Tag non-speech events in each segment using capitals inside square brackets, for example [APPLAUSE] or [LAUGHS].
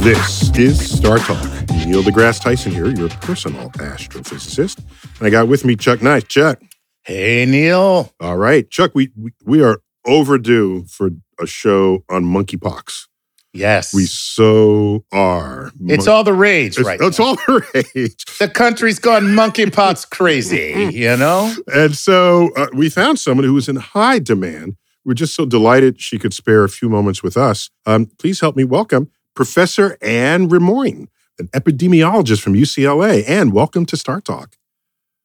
This is Star Talk. Neil deGrasse Tyson here, your personal astrophysicist. And I got with me Chuck Nice. Chuck. Hey, Neil. All right. Chuck, we, we, we are overdue for a show on monkeypox. Yes. We so are. It's all the rage It's, right it's now. all the rage. the country's gone monkeypox [LAUGHS] crazy, you know? And so uh, we found someone who was in high demand. We're just so delighted she could spare a few moments with us. Um, please help me welcome Professor Anne Rimoin, an epidemiologist from UCLA. Anne, welcome to Star Talk.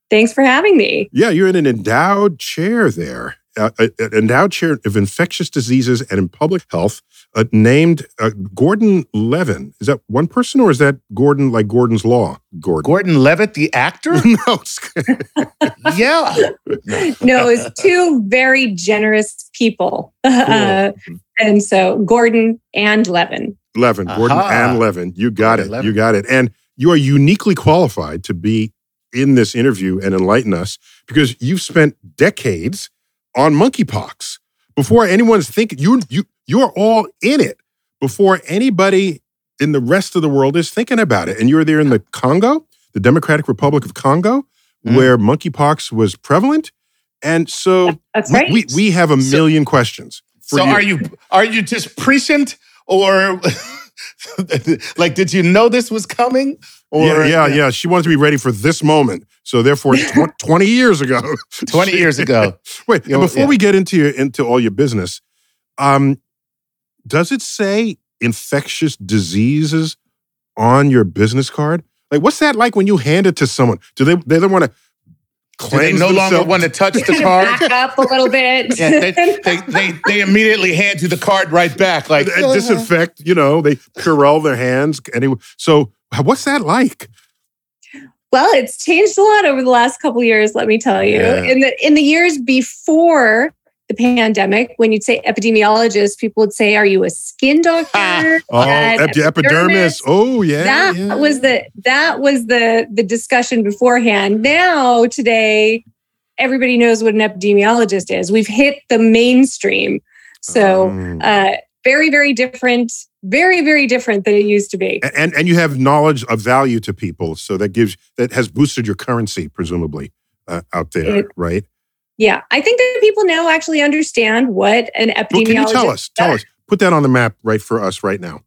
Thanks for having me. Yeah, you're in an endowed chair there, uh, an endowed chair of infectious diseases and in public health, uh, named uh, Gordon Levin. Is that one person or is that Gordon like Gordon's Law? Gordon. Gordon Levitt, the actor? [LAUGHS] no, [LAUGHS] yeah. No, it's two very generous people. [LAUGHS] Uh, Cool. and so Gordon and Levin. Levin, Gordon Aha. and Levin. You got Gordon it. Levin. You got it. And you are uniquely qualified to be in this interview and enlighten us because you've spent decades on monkeypox. Before anyone's thinking, you you you're all in it before anybody in the rest of the world is thinking about it. And you were there in the Congo, the Democratic Republic of Congo, Mm. where monkeypox was prevalent. And so That's we, right. we, we have a So- million questions. For So you. are you are you just prescient or [LAUGHS] like did you know this was coming? Or yeah, yeah, yeah. She wanted to be ready for this moment. So therefore, tw- [LAUGHS] 20 years ago. [LAUGHS] 20 years ago. Wait, You know, before yeah. we get into your, into all your business, um, does it say infectious diseases on your business card? Like, what's that like when you hand it to someone? Do they they don't want to they cleanse no longer want to [LAUGHS] touch the Kind card? back up a little bit. Yeah, they, [LAUGHS] they, they, they immediately hand you the card right back. Like, and disinfect? You know, they Purell their hands. Anyway, so what's that like? well, it's changed a lot over the last couple years, let me tell you. Yeah. In the in the years before the pandemic, when you'd say epidemiologist, people would say, Are you a skin doctor? Ah. [LAUGHS] Oh, An ep- epidermis. Oh, yeah. that yeah. was the that was the the discussion beforehand. Now today, everybody knows what an epidemiologist is. We've hit the mainstream, so Um, uh, very very different, very very different than it used to be. and and you have knowledge of value to people, so that gives that has boosted your currency, presumably, uh, out there, It- right? Yeah, I think that people now actually understand what an epidemiologist. Well, can you tell us? Tell us. Put that on the map, right, for us right now.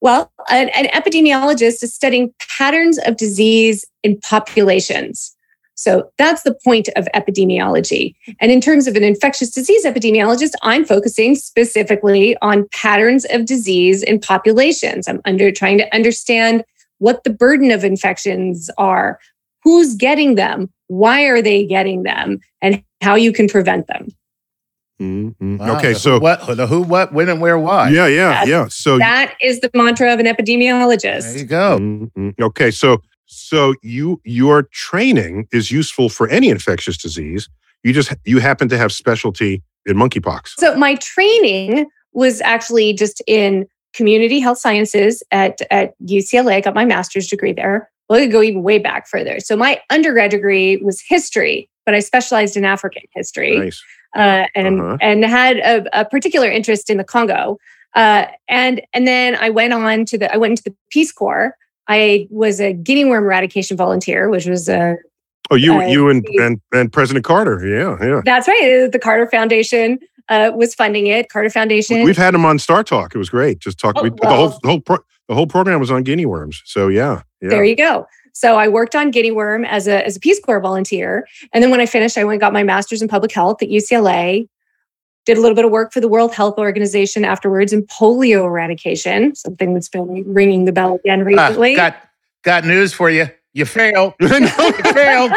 Well, an, an epidemiologist is studying patterns of disease in populations. So that's the point of epidemiology. And in terms of an infectious disease epidemiologist, I'm focusing specifically on patterns of disease in populations. I'm under trying to understand what the burden of infections are, who's getting them, why are they getting them, and how you can prevent them. Mhm. Wow, okay, the so who, what, the who, what, when, and where, why? yeah, yeah, That's- yeah. So That is the mantra of an epidemiologist. There you go. Mhm. okay, so so you your training is useful for any infectious disease. You just you happen to have specialty in monkeypox. So my training was actually just in community health sciences at, at UCLA. I got my master's degree there. Well, I could go even way back further. So my undergrad degree was history, but I specialized in African history. Nice. Uh, and Uh-huh. and had a, a particular interest in the Congo. Uh, and and then I went on to the I went into the Peace Corps. I was a guinea worm eradication volunteer, which was a Oh, you you and, and and President Carter. Yeah, yeah. that's right. The Carter Foundation uh, was funding it. Carter Foundation. We've had him on Star Talk. It was great. Just talk. Oh, we, the whole the whole pro, the whole program was on guinea worms. So yeah, yeah. There you go. So I worked on guinea worm as a as a Peace Corps volunteer, and then when I finished, I went and got my master's in public health at UCLA. Did a little bit of work for the World Health Organization afterwards in polio eradication, something that's been ringing the bell again Ah, recently. got got news for you. You failed. [LAUGHS] I know. You failed.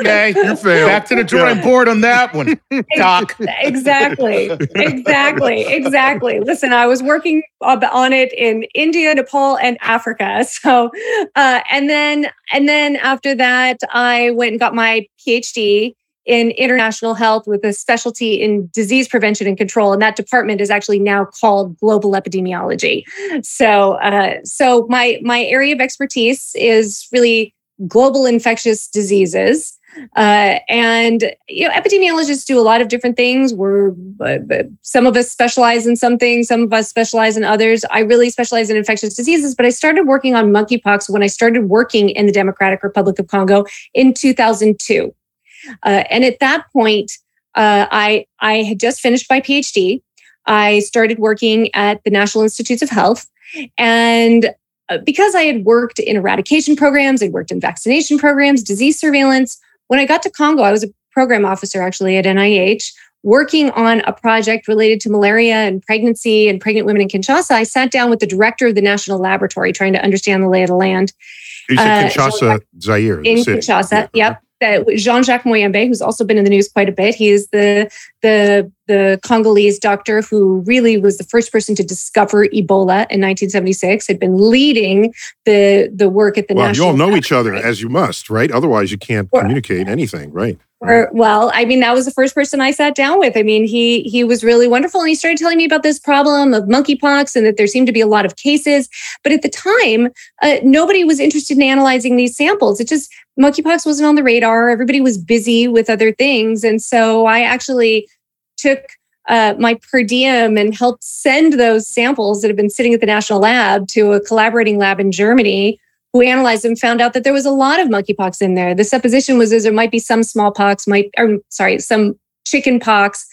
Okay. You failed. Back to the drawing board on that one, Doc. exactly exactly exactly listen i was working on on it in india nepal and africa [LAUGHS] so uh, and then and then after that i went and got my phd in international health with a specialty in disease prevention and control and that department is actually now called global epidemiology so uh, so my my area of expertise is really global infectious diseases uh, and you know, epidemiologists do a lot of different things. We're uh, some of us specialize in some things, some of us specialize in others. I really specialize in infectious diseases, but I started working on monkeypox when I started working in the Democratic Republic of Congo in 2002. Uh, and at that point, uh, I I had just finished my PhD. I started working at the National Institutes of Health, and uh, because I had worked in eradication programs, I'd worked in vaccination programs, disease surveillance. When I got to Congo, I was a program officer actually at NIH, working on a project related to malaria and pregnancy and pregnant women in Kinshasa. I sat down with the director of the national laboratory trying to understand the lay of the land You said Uh, Kinshasa, Zaire, in. Kinshasa. Yeah. Yep. That Jean-Jacques Muyembe, who's also been in the news quite a bit. He is the the the Congolese doctor who really was the first person to discover Ebola in 1976. Had been leading the the work at the Well, you all know each other as you must, right? Otherwise, you can't Well- communicate anything, right? Or, well, I mean, that was the first person I sat down with. I mean, he he was really wonderful, and he started telling me about this problem of monkeypox and that there seemed to be a lot of cases. But at the time, uh, nobody was interested in analyzing these samples. It just monkeypox wasn't on the radar. Everybody was busy with other things, and so I actually took uh, my per diem and helped send those samples that have been sitting at the national lab to a collaborating lab in Germany who analyzed them found out that there was a lot of monkeypox in there. The supposition was there might be some smallpox, might or sorry, some chicken pox,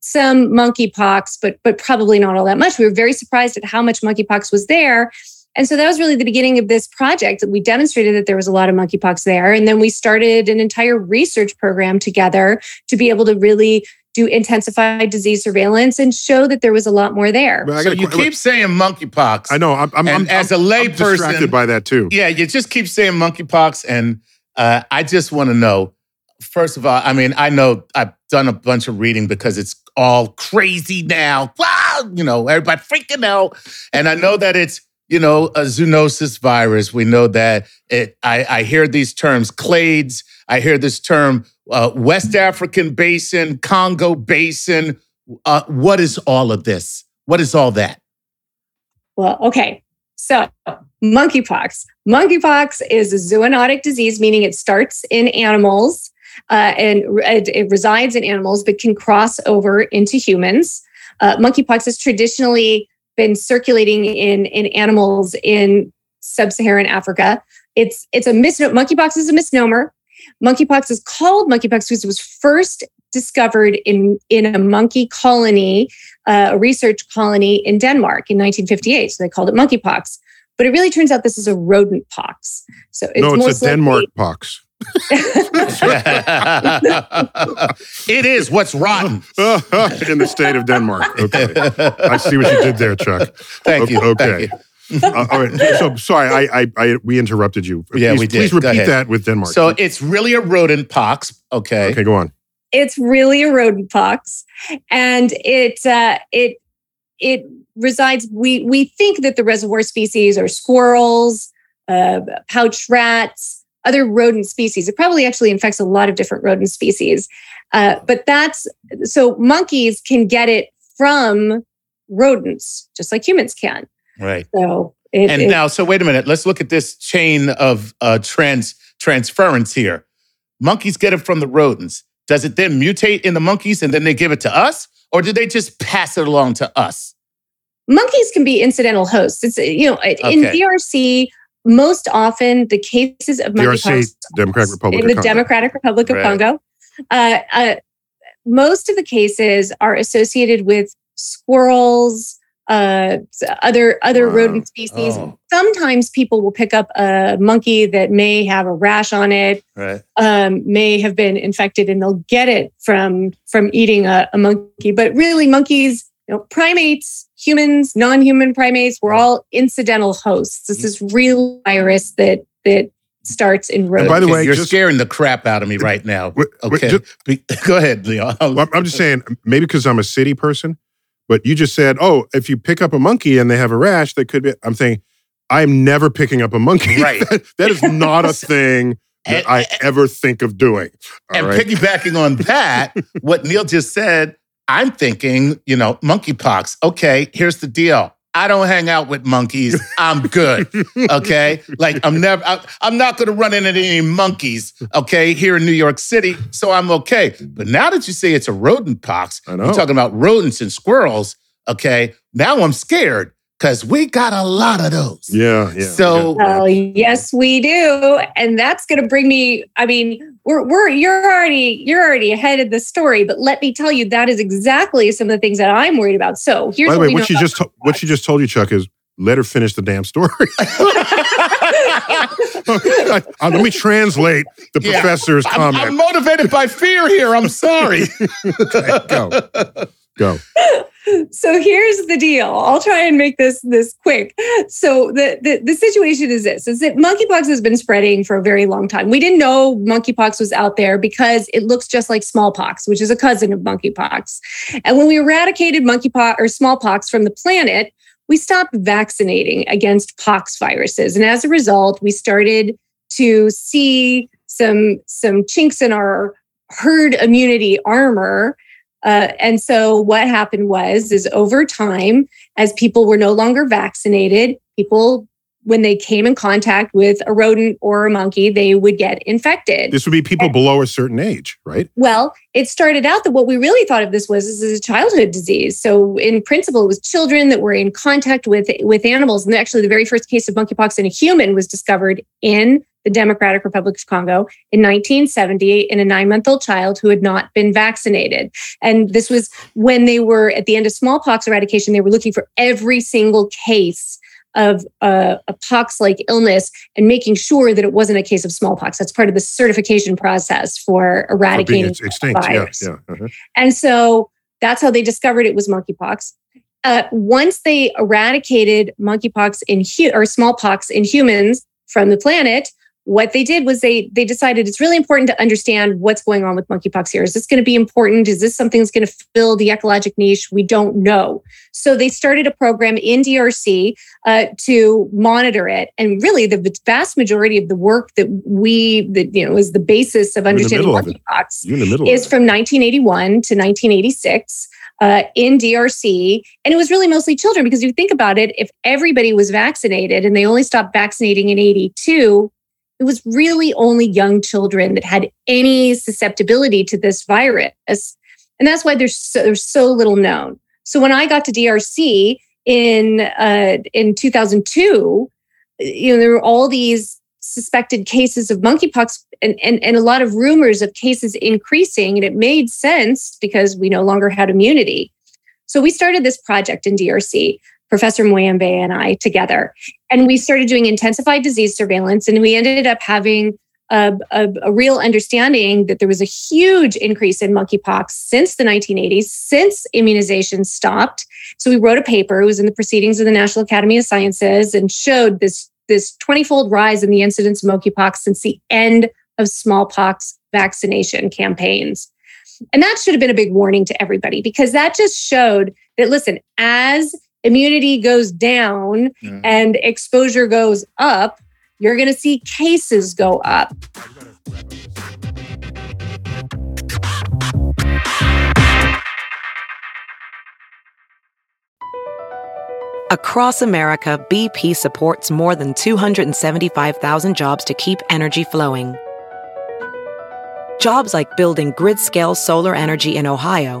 some monkeypox, but but probably not all that much. We were very surprised at how much monkeypox was there. And so that was really the beginning of this project. We demonstrated that there was a lot of monkeypox there. And then we started an entire research program together to be able to really do intensified disease surveillance and show that there was a lot more there. Well, I So you qu- keep saying monkeypox. I know. I'm, I'm, And I'm as a I'm- lay I'm distracted by that too. Yeah, you just keep saying monkeypox, and uh, I just want to know. First of all, I mean, I know I've done a bunch of reading because it's all crazy now. Wow, you know, everybody freaking out, and I know that it's you know a zoonosis virus. We know that it. I, I hear these terms, clades. I hear this term, uh, West African Basin, Congo Basin. Uh, what is all of this? What is all that? Well, okay. So, monkeypox. Monkeypox is a zoonotic disease, meaning it starts in animals uh, and it, resides in animals, but can cross over into humans. Uh, monkeypox has traditionally been circulating in in animals in sub-Saharan Africa. It's it's a misnomer. Monkeypox is a misnomer. Monkeypox is called monkeypox because it was first discovered in in a monkey colony uh, a research colony in Denmark in 1958. So they called it monkeypox. But it really turns out this is a rodent pox. So it's no, it's most a Denmark likely- [LAUGHS] pox. [LAUGHS] it is what's rotten. [LAUGHS] in the state of Denmark. Okay, I see what you did there, Chuck. Thank you. Okay. Thank Uh, all right. [LAUGHS] So sorry, I, I, I, we interrupted you. Yeah, we did. Please repeat that with Denmark. So it's really a rodent pox. Okay. okay, go on. it's really a rodent pox, and it uh, it it resides. We we think that the reservoir species are squirrels, uh, pouch rats, other rodent species. It probably actually infects a lot of different rodent species, uh, but that's so monkeys can get it from rodents, just like humans can. Right. So, it, and it- now, so wait a minute. Let's look at this chain of uh, trans transference here. Monkeys get it from the rodents. Does it then mutate in the monkeys and then they give it to us, or do they just pass it along to us? monkeys can be incidental hosts. It's you know in DRC most often the cases of DRC, monkeypox Democratic Republic in of the Congo. Democratic Republic of Right. Congo. Uh, uh, most of the cases are associated with squirrels, uh, other other Wow. rodent species. Oh. Sometimes people will pick up a monkey that may have a rash on it, Right. um, may have been infected, and they'll get it from from eating a, a monkey. But really, monkeys, you know, primates, humans, non-human primates, we're all incidental hosts. This is real virus that that starts in rodents. by the way, you're just- scaring the crap out of me right now. Wait, wait, Okay. just- [LAUGHS] Go ahead, Leo. I'm- I'm just saying, maybe because I'm a city person, but you just said, oh, if you pick up a monkey and they have a rash, that could be. I'm saying, I'm never picking up a monkey. [LAUGHS] Right. that, that is not a [LAUGHS] thing that And- I ever think of doing. All And right? piggybacking on that, [LAUGHS] what Neil just said, I'm thinking, you know, monkeypox. Okay, here's the deal. I don't hang out with monkeys. I'm good. [LAUGHS] Okay, like I'm never. I, I'm not going to run into any monkeys. Okay, here in New York City, so I'm okay. But now that you say it's a rodent pox, I know. you're talking about rodents and squirrels. Okay, now I'm scared because we got a lot of those. yeah, yeah. So- Well, yes, we do, and that's going to bring me. I mean, we're we're you're already you're already ahead of the story, but let me tell you, that is exactly some of the things that I'm worried about. So here's By the what way, we what know she just to- what she just told you, Chuck, is let her finish the damn story. [LAUGHS] [LAUGHS] Uh, let me translate the Yeah. professor's I'm, comment. I'm motivated by fear here. I'm sorry. [LAUGHS] go, go. So here's the deal. I'll try and make this this quick. So the, the the situation is this: is that monkeypox has been spreading for a very long time. We didn't know monkeypox was out there because it looks just like smallpox, which is a cousin of monkeypox. And when we eradicated monkeypox or smallpox from the planet, we stopped vaccinating against pox viruses, and as a result, we started to see some some chinks in our herd immunity armor uh, and so what happened was, is over time, as people were no longer vaccinated, people, when they came in contact with a rodent or a monkey, they would get infected. This would be people below a certain age, right? Well, it started out that what we really thought of this was this is a childhood disease. So in principle, it was children that were in contact with with animals. And actually, the very first case of monkeypox in a human was discovered in the Democratic Republic of Congo in 1970 in a nine month old child who had not been vaccinated. And this was when they were at the end of smallpox eradication, they were looking for every single case of uh, a pox like illness and making sure that it wasn't a case of smallpox. That's part of the certification process for For being eradicating ex- extinct. Yeah, yeah. uh-huh. and so that's how they discovered it was monkeypox. Uh, once they eradicated monkeypox in hu- or smallpox in humans from the planet, what they did was they they decided it's really important to understand what's going on with monkeypox here. Is this going to be important? Is this something that's going to fill the ecologic niche? We don't know. So they started a program in DRC uh, to monitor it, and really the vast majority of the work that we that you know is the basis of understanding of monkeypox You in the middle. is from 1981 to 1986 uh, in DRC. And it was really mostly children because if you think about it, if everybody was vaccinated and they only stopped vaccinating in 82, it was really only young children that had any susceptibility to this virus. And that's why there's so, there's so little known. So when I got to DRC in uh, in 2002, you know, there were all these suspected cases of monkeypox and, and, and a lot of rumors of cases increasing. And it made sense because we no longer had immunity. So we started this project in DRC, Professor Muyembe and I together. And we started doing intensified disease surveillance. And we ended up having a, a, a real understanding that there was a huge increase in monkeypox since the 1980s, since immunization stopped. So we wrote a paper, it was in the Proceedings of the National Academy of Sciences, and showed this this 20-fold rise in the incidence of monkeypox since the end of smallpox vaccination campaigns. And that should have been a big warning to everybody because that just showed that listen, as immunity goes down Mhm. and exposure goes up, you're going to see cases go up. Across America, BP supports more than 275,000 jobs to keep energy flowing. Jobs like building grid scale solar energy in Ohio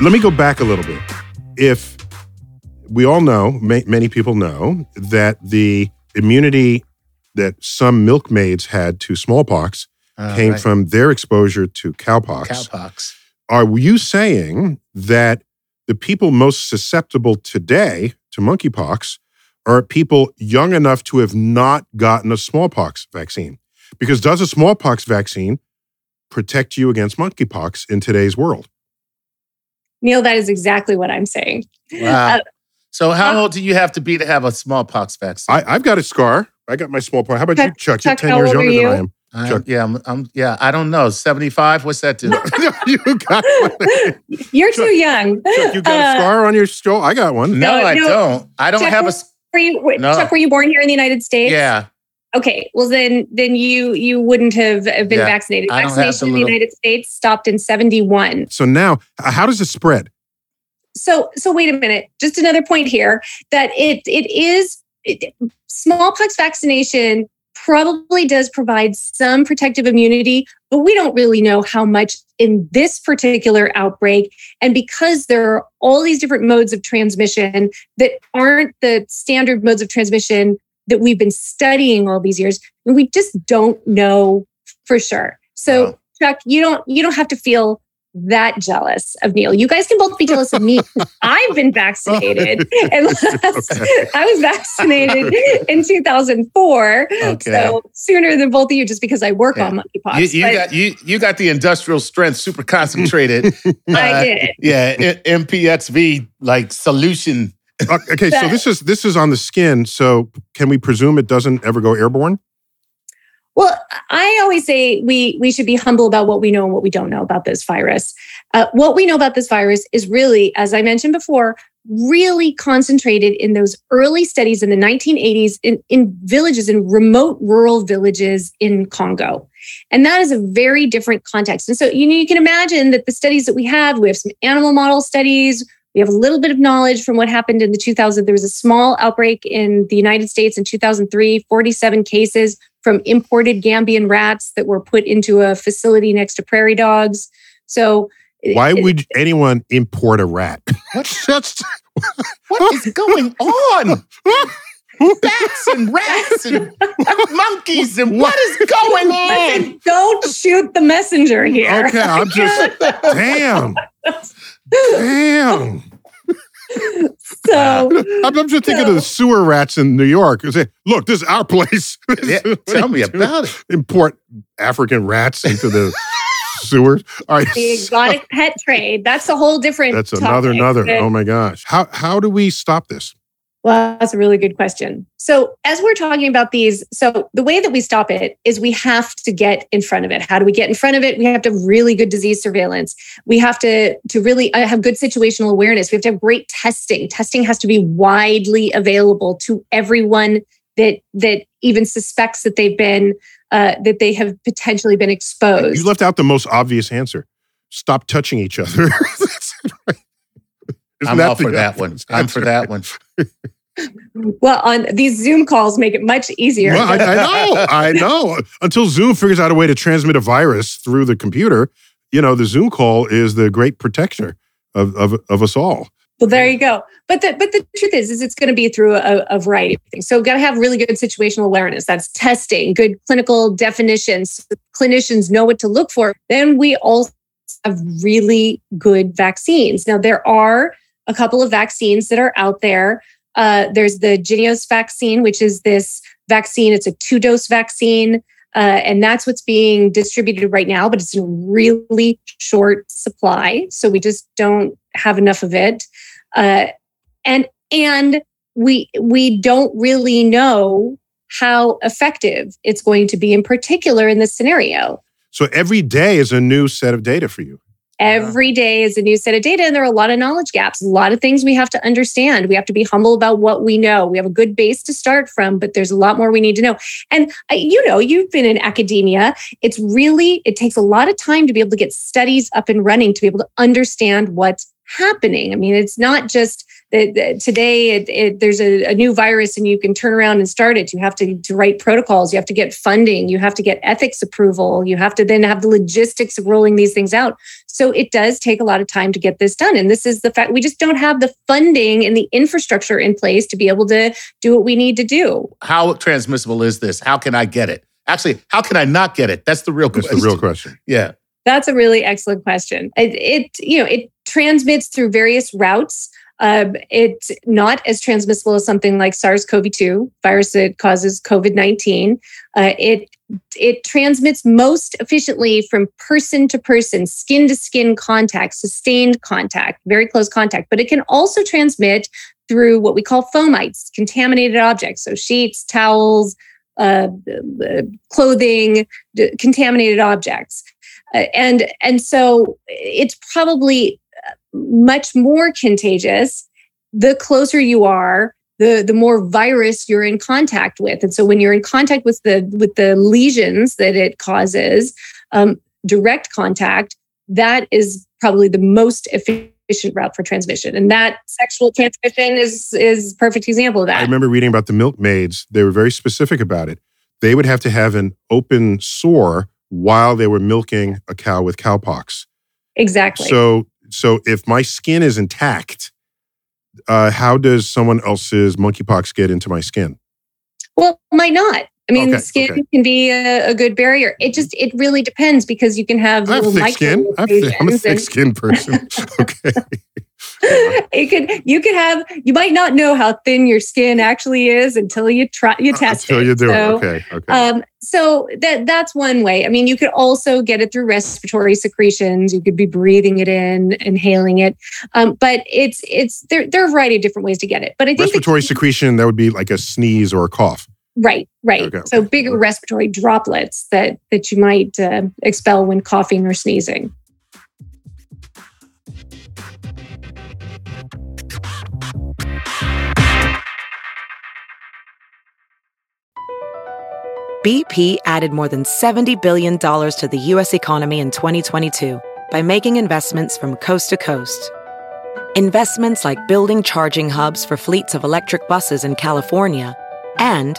Let me go back a little bit. If we all know, ma- many people know, that the immunity that some milkmaids had to smallpox Uh, came right. from their exposure to cowpox. cowpox. Are you saying that the people most susceptible today to monkeypox are people young enough to have not gotten a smallpox vaccine? Because does a smallpox vaccine protect you against monkeypox in today's world? Neil, that is exactly what I'm saying. Wow. Uh, so how uh, old do you have to be to have a smallpox vaccine? I, I've got a scar. I got my smallpox. How about you, Chuck? You're Chuck, 10 years old are younger than I am. I- Chuck. yeah, I'm, I'm. Yeah, I don't know. Seventy-five. What's that do? [LAUGHS] [LAUGHS] you got one. You're Chuck, too young. Chuck, you got Uh, a scar on your skull? I got one. no, No, I no. don't. I don't Chuck, have a. s- Were you, No. Chuck, were you born here in the United States? Yeah, Okay. Well, then, then you you wouldn't have been Yeah, vaccinated. I don't have the Vaccination in the little- United States stopped in 71. So now, how does it spread? So, so wait a minute. Just another point here that it it is it, smallpox vaccination probably does provide some protective immunity, but we don't really know how much in this particular outbreak. And because there are all these different modes of transmission that aren't the standard modes of transmission that we've been studying all these years, and we just don't know for sure. So, Wow. Chuck, you don't you don't have to feel that jealous of Neil. You guys can both be jealous of me. [LAUGHS] I've been vaccinated. And last, Okay. I was vaccinated in 2004. Okay. So sooner than both of you, just because I work Yeah. on monkeypox. you, you But got you you got the industrial strength, super concentrated. [LAUGHS] I uh, did. Yeah, I- MPXV like solution. [LAUGHS] Okay, so this is this is on the skin. So can we presume it doesn't ever go airborne? Well, I always say we we should be humble about what we know and what we don't know about this virus. Uh, what we know about this virus is really, as I mentioned before, really concentrated in those early studies in the 1980s in, in villages, in remote rural villages in Congo. And that is a very different context. And so you know, you can imagine that the studies that we have, we have some animal model studies. We have a little bit of knowledge from what happened in the 2000. There was a small outbreak in the United States in 2003, 47 cases from imported Gambian rats that were put into a facility next to prairie dogs. So Why it- would anyone import a rat? What [LAUGHS] Just what is going [LAUGHS] on? [LAUGHS] Bats and rats and monkeys and what is going on? Listen, don't shoot the messenger here. okay. I'm just damn, damn. so [LAUGHS] I'm, I'm just thinking of the sewer rats in New York. and Say, look, this is our place. [LAUGHS] Yeah, tell me about it. Import African rats into the [LAUGHS] sewers. All right. the exotic pet trade, that's a whole different That's another, topic another. that- Oh my gosh. How how do we stop this? Well, that's a really good question. So, as we're talking about these, so the way that we stop it is we have to get in front of it. How do we get in front of it? We have to have really good disease surveillance. We have to to really uh, have good situational awareness. We have to have great testing. Testing has to be widely available to everyone that that even suspects that they've been uh, that they have potentially been exposed. You left out the most obvious answer. Stop touching each other. [LAUGHS] Isn't I'm that all for that one. obvious I'm for that one. [LAUGHS] well, on these Zoom calls make it much easier. Well, I, I [LAUGHS] know, I know. Until Zoom figures out a way to transmit a virus through the computer, you know, the Zoom call is the great protector of of, of us all. Well, there you go. But the but the truth is, is it's going to be through a, a variety of things. So, got to have really good situational awareness. That's testing, good clinical definitions. So clinicians know what to look for. Then we also have really good vaccines. Now, there are a couple of vaccines that are out there. Uh, there's the Jynneos vaccine, which is this vaccine. It's a two dose vaccine. Uh, and that's what's being distributed right now, but it's in really short supply. So we just don't have enough of it. Uh, and and we we don't really know how effective it's going to be, in particular in this scenario. So every day is a new set of data for you. Every day is a new set of data, and there are a lot of knowledge gaps, a lot of things we have to understand. We have to be humble about what we know. We have a good base to start from, but there's a lot more we need to know. And uh, you know, you've been in academia. It's really, it takes a lot of time to be able to get studies up and running to be able to understand what's happening. I mean, it's not just that that today it, it, there's a, a new virus and you can turn around and start it. You have to, to write protocols. You have to get funding. You have to get ethics approval. You have to then have the logistics of rolling these things out. So it does take a lot of time to get this done. And this is the fact we just don't have the funding and the infrastructure in place to be able to do what we need to do. How transmissible is this? How can I get it? Actually, how can I not get it? That's the real That's question. the real question. Yeah. That's a really excellent question. It, it you know, it transmits through various routes. Um, it's not as transmissible as something like SARS-CoV-2 virus that causes COVID-19. Uh, it it transmits most efficiently from person to person, skin to skin contact, sustained contact, very close contact. But it can also transmit through what we call fomites, contaminated objects, so sheets, towels, uh, clothing, contaminated objects. Uh, and and so it's probably much more contagious the closer you are the the more virus you're in contact with and so when you're in contact with the with the lesions that it causes um, direct contact that is probably the most efficient route for transmission and that sexual transmission is is a perfect example of that. I remember reading about the milkmaids. They were very specific about it. They would have to have an open sore while they were milking a cow with cowpox. exactly So, so if my skin is intact, uh, how does someone else's monkeypox get into my skin? Well, might not. I mean, Okay, the skin okay. can be a, a good barrier. It just it really depends because you can have I have little thick skin. I I'm a thick skin person. [LAUGHS] okay. [LAUGHS] it could you could have you might not know how thin your skin actually is until you try you test it. Until it. you do so, it. Okay. Okay. Um, so that that's one way. I mean, you could also get it through respiratory secretions. You could be breathing it in, inhaling it. Um, but it's it's there. There are a variety of different ways to get it. But I think the Respiratory secretion, that would be like a sneeze or a cough. Right, right. Okay, so okay. bigger respiratory droplets that that you might uh, expel when coughing or sneezing. BP added more than $70 billion to the U.S. economy in 2022 by making investments from coast to coast. Investments like building charging hubs for fleets of electric buses in California and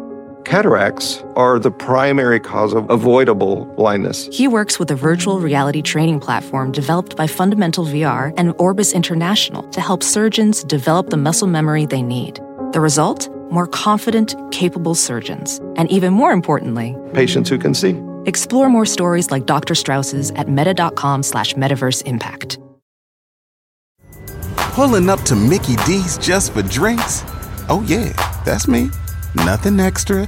Cataracts are the primary cause of avoidable blindness. He works with a virtual reality training platform developed by Fundamental VR and Orbis International to help surgeons develop the muscle memory they need. The result? More confident, capable surgeons. And even more importantly, patients who can see. Explore more stories like Dr. Strauss's at meta.com slash metaverse impact. Pulling up to Mickey D's just for drinks? Oh yeah, that's me. Nothing extra,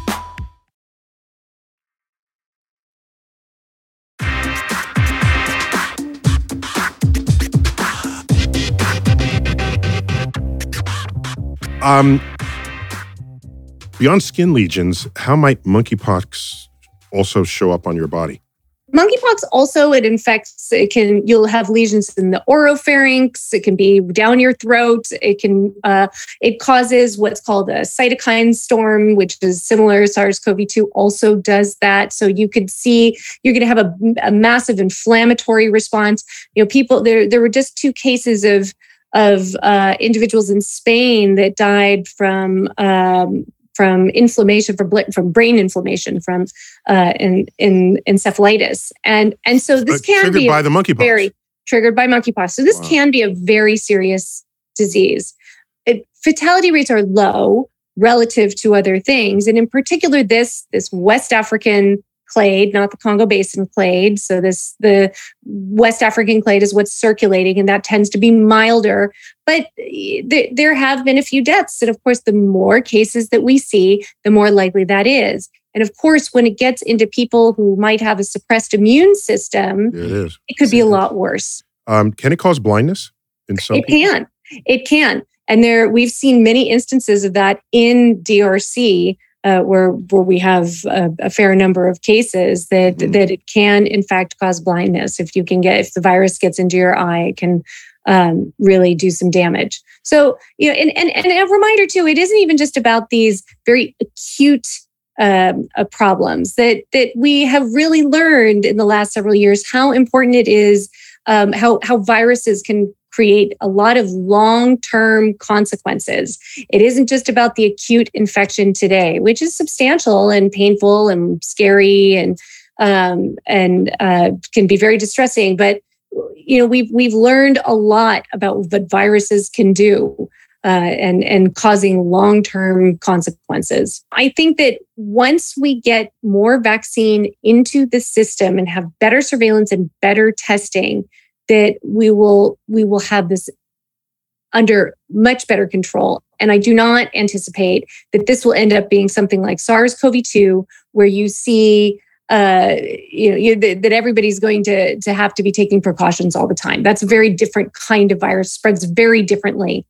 Um, beyond skin lesions, how might monkeypox also show up on your body? Monkeypox also it infects. It can you'll have lesions in the oropharynx. It can be down your throat. It can uh, it causes what's called a cytokine storm, which is similar. SARS-CoV-2 also does that. So you could see you're going to have a, a massive inflammatory response. You know, people there there were just two cases of of uh, individuals in Spain that died from um, from inflammation from from brain inflammation from uh, in, in encephalitis and and so this uh, can triggered be by the monkeypox. very triggered by monkeypox so this wow. can be a very serious disease it, fatality rates are low relative to other things and in particular this this west african clade, not the Congo Basin clade. So this the West African clade is what's circulating, and that tends to be milder. But th- there have been a few deaths, and of course, the more cases that we see, the more likely that is. And of course, when it gets into people who might have a suppressed immune system, it, is. it could be a lot worse. Um, can it cause blindness in some? It people? can. It can. And there, we've seen many instances of that in DRC uh, where where we have a, a, fair number of cases that mm-hmm. that it can in fact cause blindness if you can get if the virus gets into your eye it can um, really do some damage so you know and, and and a reminder too it isn't even just about these very acute um, uh, problems that that we have really learned in the last several years how important it is um, how how viruses can create a lot of long term consequences. It isn't just about the acute infection today, which is substantial and painful and scary and um, and uh, can be very distressing. But you know we've we've learned a lot about what viruses can do. Uh, and and causing long term consequences. I think that once we get more vaccine into the system and have better surveillance and better testing, that we will we will have this under much better control. And i do not anticipate that this will end up being something like sars-cov-2 where you see uh, you know you, that, that everybody's going to to have to be taking precautions all the time. That's a very different kind of virus spreads very differently.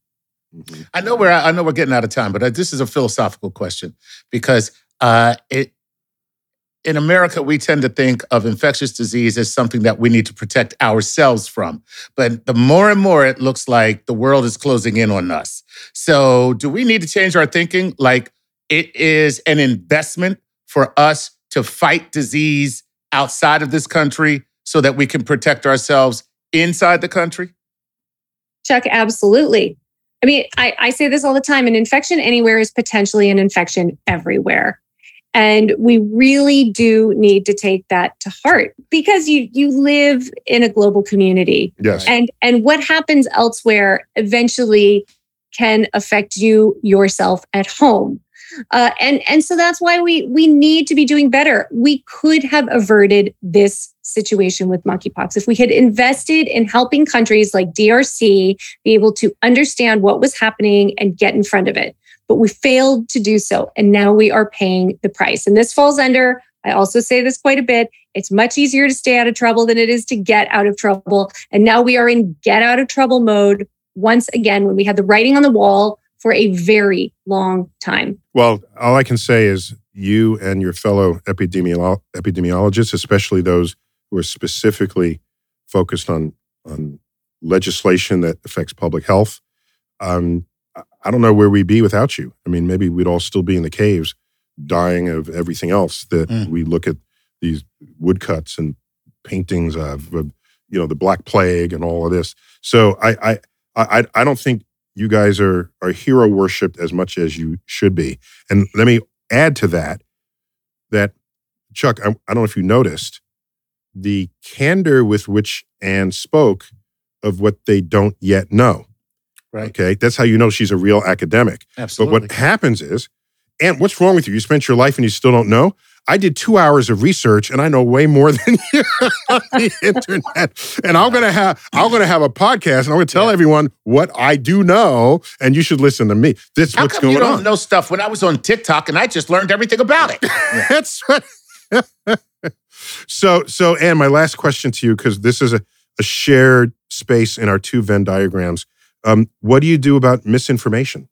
I know we're i know we're getting out of time but uh, this is a philosophical question because uh, it in America, we tend to think of infectious disease as something that we need to protect ourselves from. But the more and more it looks like the world is closing in on us. So, do we need to change our thinking? Like it is an investment for us to fight disease outside of this country so that we can protect ourselves inside the country? Chuck, absolutely. I mean, I, I say this all the time an infection anywhere is potentially an infection everywhere. And we really do need to take that to heart because you you live in a global community. Yes. And and what happens elsewhere eventually can affect you yourself at home. Uh, and and so that's why we we need to be doing better. We could have averted this situation with monkeypox if we had invested in helping countries like DRC be able to understand what was happening and get in front of it but we failed to do so. And now we are paying the price. And this falls under, I also say this quite a bit, it's much easier to stay out of trouble than it is to get out of trouble. And now we are in get out of trouble mode once again when we had the writing on the wall for a very long time. Well, all I can say is you and your fellow epidemiolo- epidemiologists, especially those who are specifically focused on, on legislation that affects public health. Um, I- don't know where we'd be without you. I mean, maybe we'd all still be in the caves, dying of everything else that Mm. we look at these woodcuts and paintings of, of, you know, the Black Plague and all of this. So I, I, I, I don't think you guys are are hero worshipped as much as you should be. And let me add to that that Chuck, I, I don't know if you noticed the candor with which Anne spoke of what they don't yet know. Right. Okay, that's how you know she's a real academic. Absolutely. But what happens is, and what's wrong with you? You spent your life and you still don't know. I did two hours of research and I know way more [LAUGHS] than you on the internet. And I'm gonna have I'm gonna have a podcast and I'm gonna tell everyone what I do know, and you should listen to me. This How what's come going you don't on. know stuff when I was on TikTok and I just learned everything about it? [LAUGHS] That's right. [LAUGHS] so so and my last question to you, because this is a, a shared space in our two Venn diagrams. Um, what do you do about misinformation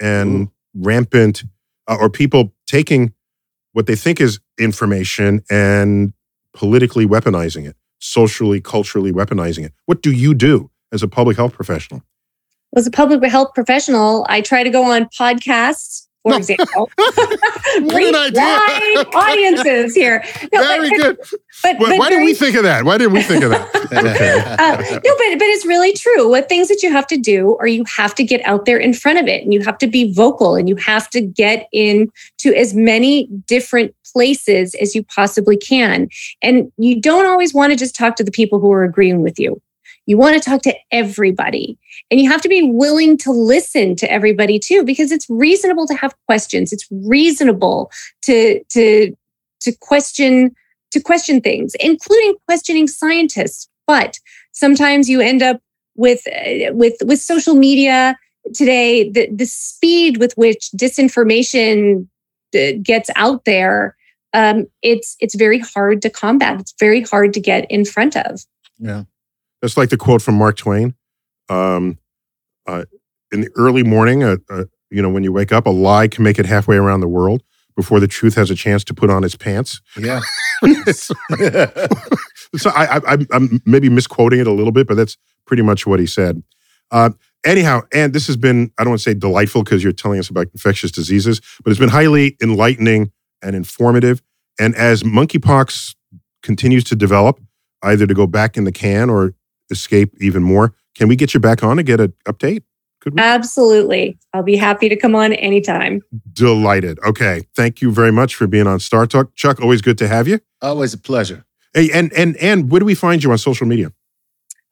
and rampant uh, or people taking what they think is information and politically weaponizing it, socially, culturally weaponizing it? What do you do as a public health professional? As a public health professional, I try to go on podcasts, for example. [LAUGHS] Reach wide [LAUGHS] audiences here. No, Very but, good. But, Why, but why didn't we think of that? Why didn't we think of that? [LAUGHS] Uh, no, but but it's really true. What things that you have to do, or you have to get out there in front of it, and you have to be vocal, and you have to get into as many different places as you possibly can. And you don't always want to just talk to the people who are agreeing with you. You want to talk to everybody, and you have to be willing to listen to everybody too, because it's reasonable to have questions. It's reasonable to to to question to question things, including questioning scientists. But sometimes you end up with uh, with with social media today. The the speed with which disinformation uh, gets out there, um, it's it's very hard to combat. It's very hard to get in front of. Yeah. That's like the quote from Mark Twain. Um, uh, in the early morning, uh, uh, you know, when you wake up, a lie can make it halfway around the world before the truth has a chance to put on its pants. Yeah. [LAUGHS] so I, I, I'm- I'm maybe misquoting it a little bit, but that's pretty much what he said. Uh, anyhow, and this has been, I don't want to say delightful because you're telling us about infectious diseases, but it's been highly enlightening and informative. And as monkeypox continues to develop, either to go back in the can or escape even more, can we get you back on to get an update? Absolutely, I'll be happy to come on anytime. Delighted. Okay. Thank you very much for being on Star Talk. Chuck, always good to have you. Always a pleasure. Hey, and and and where do we find you on social media?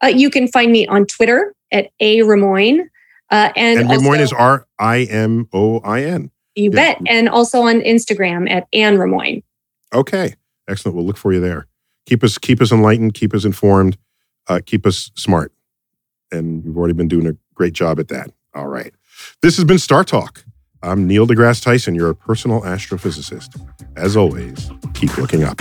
Uh, you can find me on Twitter at a Rimoin, uh, and, And, Lemoyne also- is R I M O I N. You Yeah. bet. And also on Instagram at Anne Rimoin. Okay, excellent. We'll look for you there. Keep us keep us enlightened. Keep us informed. Uh, keep us smart. And you've already been doing a great job at that. All right. This has been Star Talk. I'm Neil deGrasse Tyson, your personal astrophysicist. As always, keep looking up.